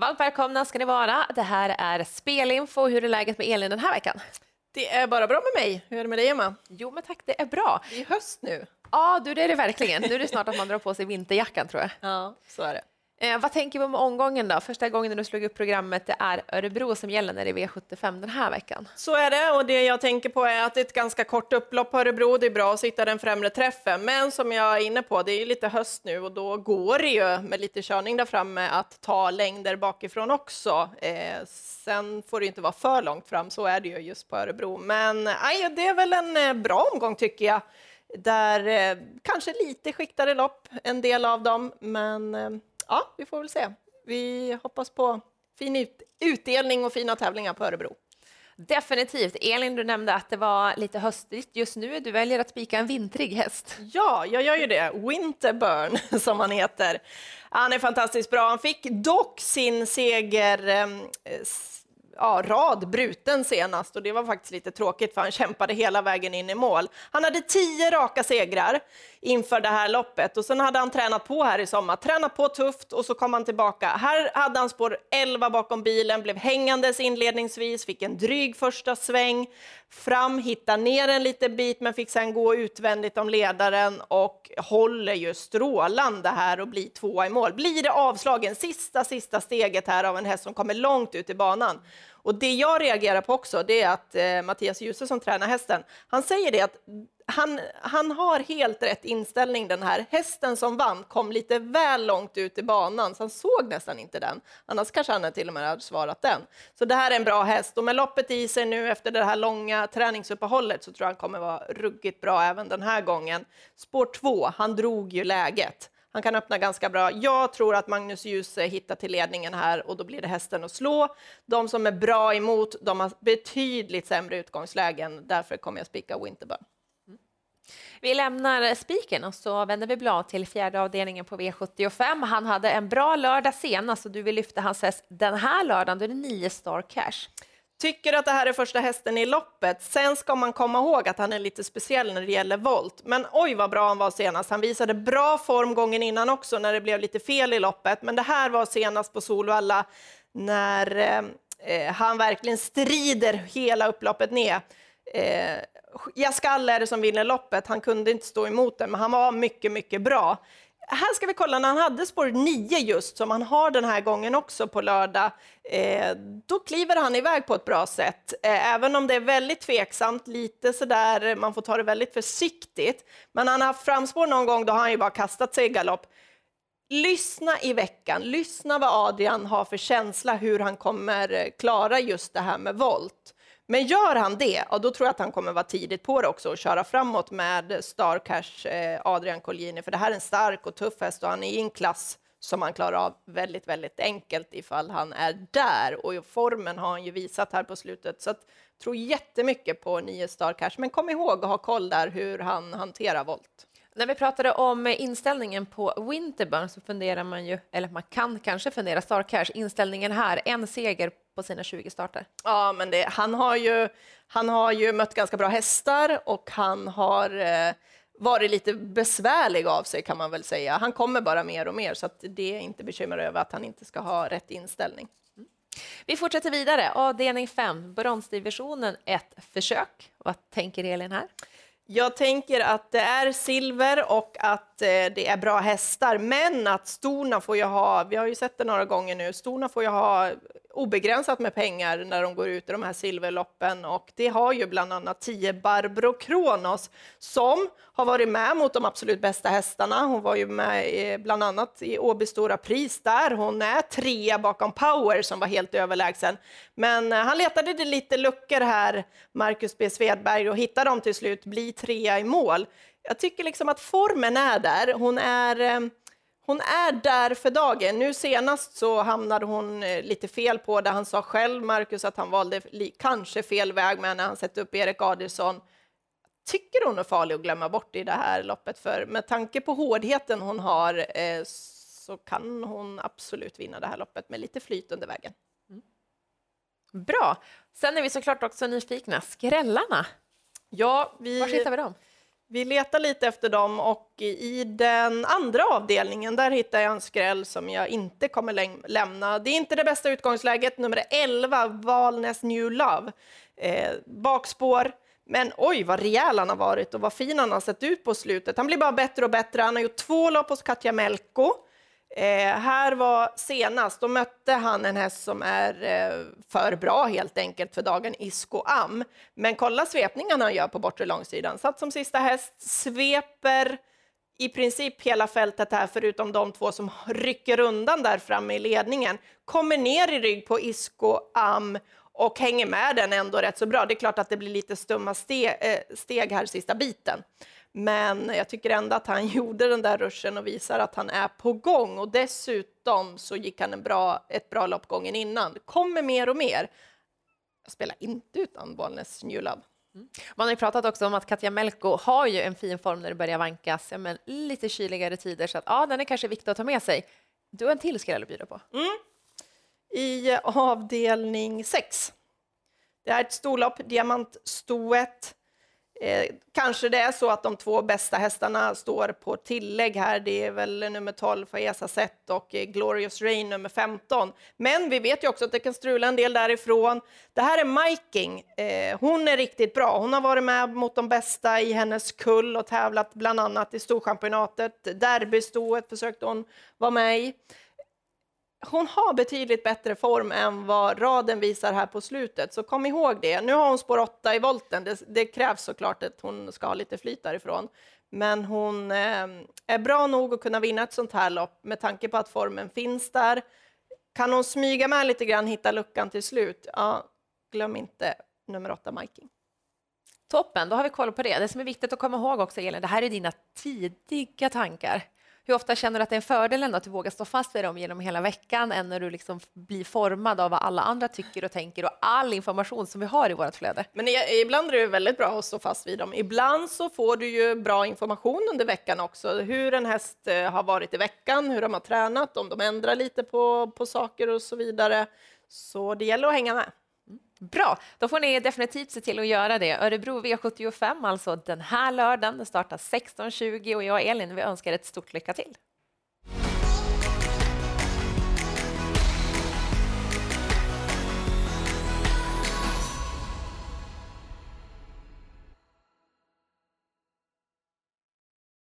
Varmt välkomna ska ni vara. Det här är Spelinfo. Hur är läget med Elin den här veckan? Det är bara bra med mig. Hur är det med dig, Emma? Jo, men tack, det är bra. Det är höst nu. Ja, du, det är det verkligen. Nu är det snart att man drar på sig vinterjackan, tror jag. Ja, så är det. Eh, vad tänker vi om omgången då? Första gången du slog upp programmet, det är Örebro som gäller när det är V75 den här veckan. Så är det och det jag tänker på är att det är ett ganska kort upplopp på Örebro. Det är bra att sitta den främre träffen, men som jag är inne på, det är lite höst nu och då går det ju med lite körning där framme att ta längder bakifrån också. Eh, sen får det inte vara för långt fram, så är det ju just på Örebro. Men aj, det är väl en eh, bra omgång tycker jag. Där eh, kanske lite skiktade lopp, en del av dem, men eh, ja, vi får väl se. Vi hoppas på fin ut utdelning och fina tävlingar på Örebro. Definitivt. Elin, du nämnde att det var lite höstigt just nu. Du väljer att spika en vintrig häst. Ja, jag gör ju det. Winterburn, som han heter. Han är fantastiskt bra. Han fick dock sin seger eh, ja, rad bruten senast och det var faktiskt lite tråkigt för han kämpade hela vägen in i mål. Han hade tio raka segrar inför det här loppet och sen hade han tränat på här i sommar, tränat på tufft och så kom han tillbaka. Här hade han spår 11 bakom bilen, blev hängandes inledningsvis, fick en dryg första sväng, fram, hittade ner en liten bit men fick sen gå utvändigt om ledaren och håller ju strålande här och blir tvåa i mål. Blir det avslagen, sista, sista steget här av en häst som kommer långt ut i banan. Och det jag reagerar på också, det är att eh, Mattias Djuse som tränar hästen, han säger det att han, han har helt rätt inställning den här. Hästen som vann kom lite väl långt ut i banan, så han såg nästan inte den. Annars kanske han till och med hade svarat den. Så det här är en bra häst och med loppet i sig nu efter det här långa träningsuppehållet så tror jag han kommer vara ruggigt bra även den här gången. Spår två, han drog ju läget. Han kan öppna ganska bra. Jag tror att Magnus Djuse eh, hittar till ledningen här och då blir det hästen att slå. De som är bra emot, de har betydligt sämre utgångslägen. Därför kommer jag spika Winterburn. Mm. Vi lämnar eh, spiken och så vänder vi blad till fjärde avdelningen på V75. Han hade en bra lördag senast och du vill lyfta hans häst den här lördagen. Då är det nio Star Cash. Tycker att det här är första hästen i loppet. Sen ska man komma ihåg att han är lite speciell när det gäller volt. Men oj vad bra han var senast. Han visade bra form gången innan också när det blev lite fel i loppet. Men det här var senast på Solvalla när eh, eh han verkligen strider hela upploppet ner. Eh, Jaskall är det som vinner loppet. Han kunde inte stå emot det, men han var mycket, mycket bra här ska vi kolla när han hade spår 9 just, som han har den här gången också på lördag. Eh, då kliver han iväg på ett bra sätt, eh, även om det är väldigt tveksamt, lite sådär, man får ta det väldigt försiktigt. Men han har haft framspår någon gång, då har han ju bara kastat sig i galopp. Lyssna i veckan, lyssna vad Adrian har för känsla, hur han kommer eh, klara just det här med volt. Men gör han det, ja, då tror jag att han kommer vara tidigt på det också och köra framåt med Starcash eh, Adrian Collini, för det här är en stark och tuff häst och han är i en klass som han klarar av väldigt, väldigt enkelt ifall han är där. Och formen har han ju visat här på slutet. Så att, tror jättemycket på nio Starcash, men kom ihåg att ha koll där hur han hanterar volt. När vi pratade om inställningen på Winterburn så funderar man ju, eller man kan kanske fundera, Starcash, inställningen här, en seger på sina 20 starter. Ja, men det, han, har ju, han har ju mött ganska bra hästar och han har eh, varit lite besvärlig av sig kan man väl säga. Han kommer bara mer och mer så att det är inte bekymmer över att han inte ska ha rätt inställning. Mm. Vi fortsätter vidare. Avdelning 5, bronsdivisionen, ett försök. Vad tänker Elin här? Jag tänker att det är silver och att eh, det är bra hästar, men att storna får ju ha, vi har ju sett det några gånger nu, storna får ju ha obegränsat med pengar när de går ut i de här silverloppen och det har ju bland annat 10 Barbro Kronos som har varit med mot de absolut bästa hästarna. Hon var ju med bland annat i Åby Stora Pris där hon är trea bakom Power som var helt överlägsen. Men eh, han letade lite luckor här, Marcus B Svedberg, och hittade dem till slut, bli trea i mål. Jag tycker liksom att formen är där. Hon är eh, hon är där för dagen. Nu senast så hamnade hon eh, lite fel på det. Han sa själv, Marcus, att han valde kanske fel väg med när han sätter upp Erik Adielsson. Tycker hon är farlig att glömma bort i det här loppet, för med tanke på hårdheten hon har eh, så kan hon absolut vinna det här loppet med lite flyt under vägen. Mm. Bra. Sen är vi såklart också nyfikna. Skrällarna. Ja, vi... Var hittar vi dem? Vi letar lite efter dem och i den andra avdelningen där hittar jag en skräll som jag inte kommer läm lämna. Det är inte det bästa utgångsläget, nummer 11, Valnes New Love. Eh, bakspår, men oj vad rejäl han har varit och vad fin han har sett ut på slutet. Han blir bara bättre och bättre. Han har gjort två lopp hos Katja Melko. Eh, här var senast, då mötte han en häst som är eh, för bra helt enkelt för dagen, Isko Am. Men kolla svepningarna han gör på bortre långsidan. Satt som sista häst, sveper i princip hela fältet här förutom de två som rycker undan där framme i ledningen. Kommer ner i rygg på Isko Am och hänger med den ändå rätt så bra. Det är klart att det blir lite stumma steg, eh, steg här sista biten. Men jag tycker ändå att han gjorde den där ruschen och visar att han är på gång. Och dessutom så gick han en bra, ett bra lopp gången innan. Kommer mer och mer. Jag spelar inte utan Bollnäs New Love. Mm. Man har ju pratat också om att Katja Melko har ju en fin form när det börjar vankas, ja, men lite kyligare tider, så att ja, den är kanske viktig att ta med sig. Du har en till skräll att bjuda på. Mm. I avdelning 6. Det är ett storlopp, diamantstoet. Eh, kanske det är så att de två bästa hästarna står på tillägg här. Det är väl nummer 12, Faesa Sett och eh, Glorious Rain nummer 15. Men vi vet ju också att det kan strula en del därifrån. Det här är Miking. Eh, hon är riktigt bra. Hon har varit med mot de bästa i hennes kull och tävlat bland annat i Storchampionatet. Derbystoet försökte hon vara med i hon har betydligt bättre form än vad raden visar här på slutet, så kom ihåg det. Nu har hon spår 8 i volten. Det, det, krävs såklart att hon ska ha lite flyt därifrån. Men hon eh, är bra nog att kunna vinna ett sånt här lopp med tanke på att formen finns där. Kan hon smyga med lite grann, hitta luckan till slut, ja, glöm inte nummer 8, Miking. Toppen, då har vi koll på det. Det som är viktigt att komma ihåg också, Elin, det här är dina tidiga tankar. Hur ofta känner du att det är en fördel ändå att du vågar stå fast vid dem genom hela veckan än när du liksom blir formad av vad alla andra tycker och tänker och all information som vi har i vårt flöde? Men ibland är det väldigt bra att stå fast vid dem. Ibland så får du ju bra information under veckan också. Hur en häst eh, har varit i veckan, hur de har tränat, om de ändrar lite på, på saker och så vidare. Så det gäller att hänga med. Bra, då får ni definitivt se till att göra det. Örebro V75 alltså den här lördagen. Den startar 16.20 och jag och Elin vi önskar ett stort lycka till.